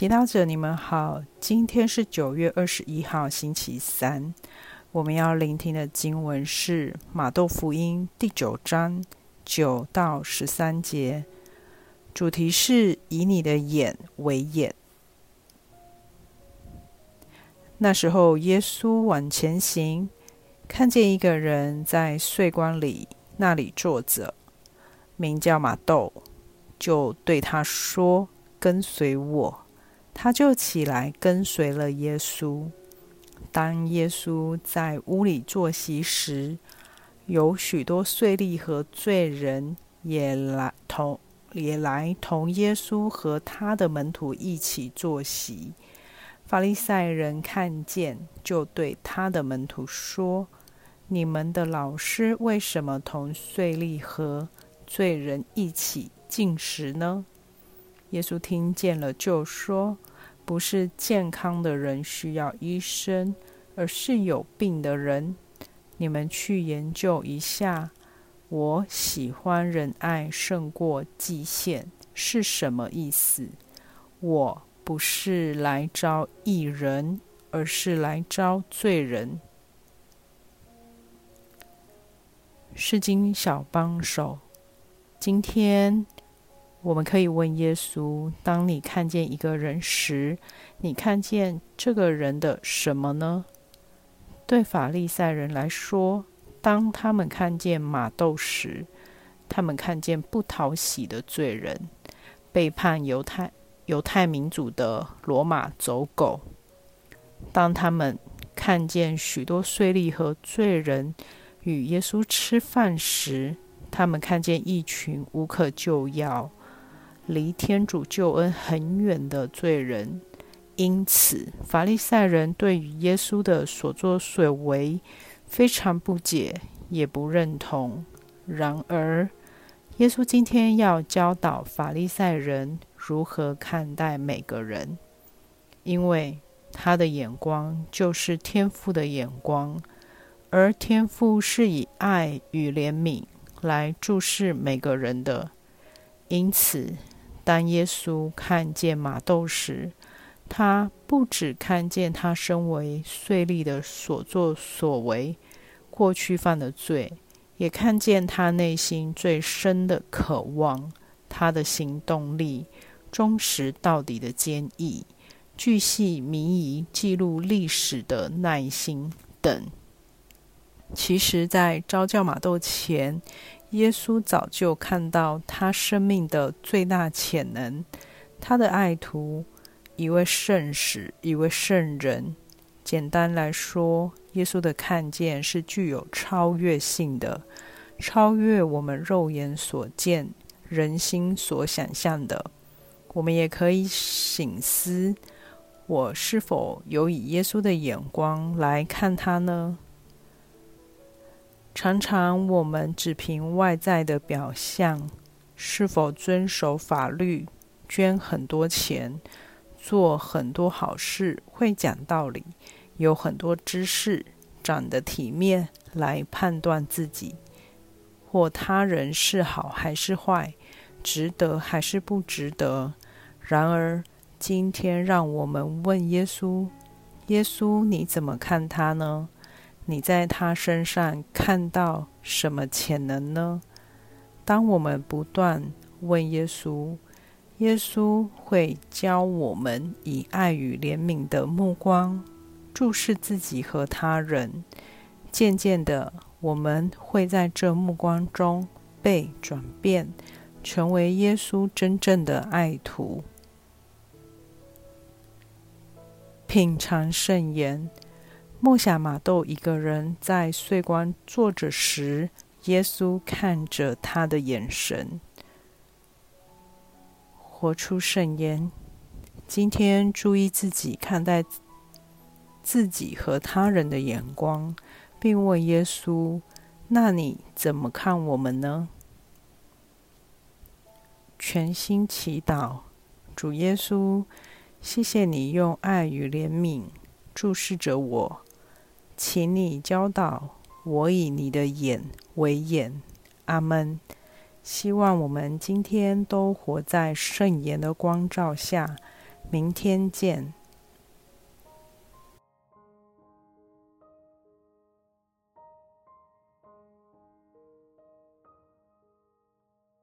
祈祷者，你们好。今天是九月二十一号，星期三。我们要聆听的经文是《马窦福音》第九章九到十三节，主题是以你的眼为眼。那时候，耶稣往前行，看见一个人在碎光里那里坐着，名叫马窦，就对他说：“跟随我。”他就起来跟随了耶稣。当耶稣在屋里坐席时，有许多税吏和罪人也来同也来同耶稣和他的门徒一起坐席。法利赛人看见，就对他的门徒说：“你们的老师为什么同税吏和罪人一起进食呢？”耶稣听见了，就说：“不是健康的人需要医生，而是有病的人。你们去研究一下，我喜欢仁爱胜过祭献是什么意思？我不是来招义人，而是来招罪人。”是经小帮手，今天。我们可以问耶稣：当你看见一个人时，你看见这个人的什么呢？对法利赛人来说，当他们看见马窦时，他们看见不讨喜的罪人，背叛犹太犹太民族的罗马走狗；当他们看见许多税吏和罪人与耶稣吃饭时，他们看见一群无可救药。离天主救恩很远的罪人，因此法利赛人对于耶稣的所作所为非常不解，也不认同。然而，耶稣今天要教导法利赛人如何看待每个人，因为他的眼光就是天父的眼光，而天父是以爱与怜悯来注视每个人的，因此。当耶稣看见马窦时，他不只看见他身为税吏的所作所为、过去犯的罪，也看见他内心最深的渴望、他的行动力、忠实到底的坚毅、巨细靡遗记录历史的耐心等。其实，在招教马窦前，耶稣早就看到他生命的最大潜能，他的爱徒，一位圣使，一位圣人。简单来说，耶稣的看见是具有超越性的，超越我们肉眼所见、人心所想象的。我们也可以醒思：我是否有以耶稣的眼光来看他呢？常常我们只凭外在的表象，是否遵守法律、捐很多钱、做很多好事、会讲道理、有很多知识、长得体面，来判断自己或他人是好还是坏，值得还是不值得。然而，今天让我们问耶稣：耶稣，你怎么看他呢？你在他身上看到什么潜能呢？当我们不断问耶稣，耶稣会教我们以爱与怜悯的目光注视自己和他人。渐渐的，我们会在这目光中被转变，成为耶稣真正的爱徒。品尝圣言。梦想马豆一个人在税关坐着时，耶稣看着他的眼神，活出圣言。今天注意自己看待自己和他人的眼光，并问耶稣：“那你怎么看我们呢？”全心祈祷，主耶稣，谢谢你用爱与怜悯注视着我。请你教导我以你的眼为眼，阿门。希望我们今天都活在圣言的光照下，明天见。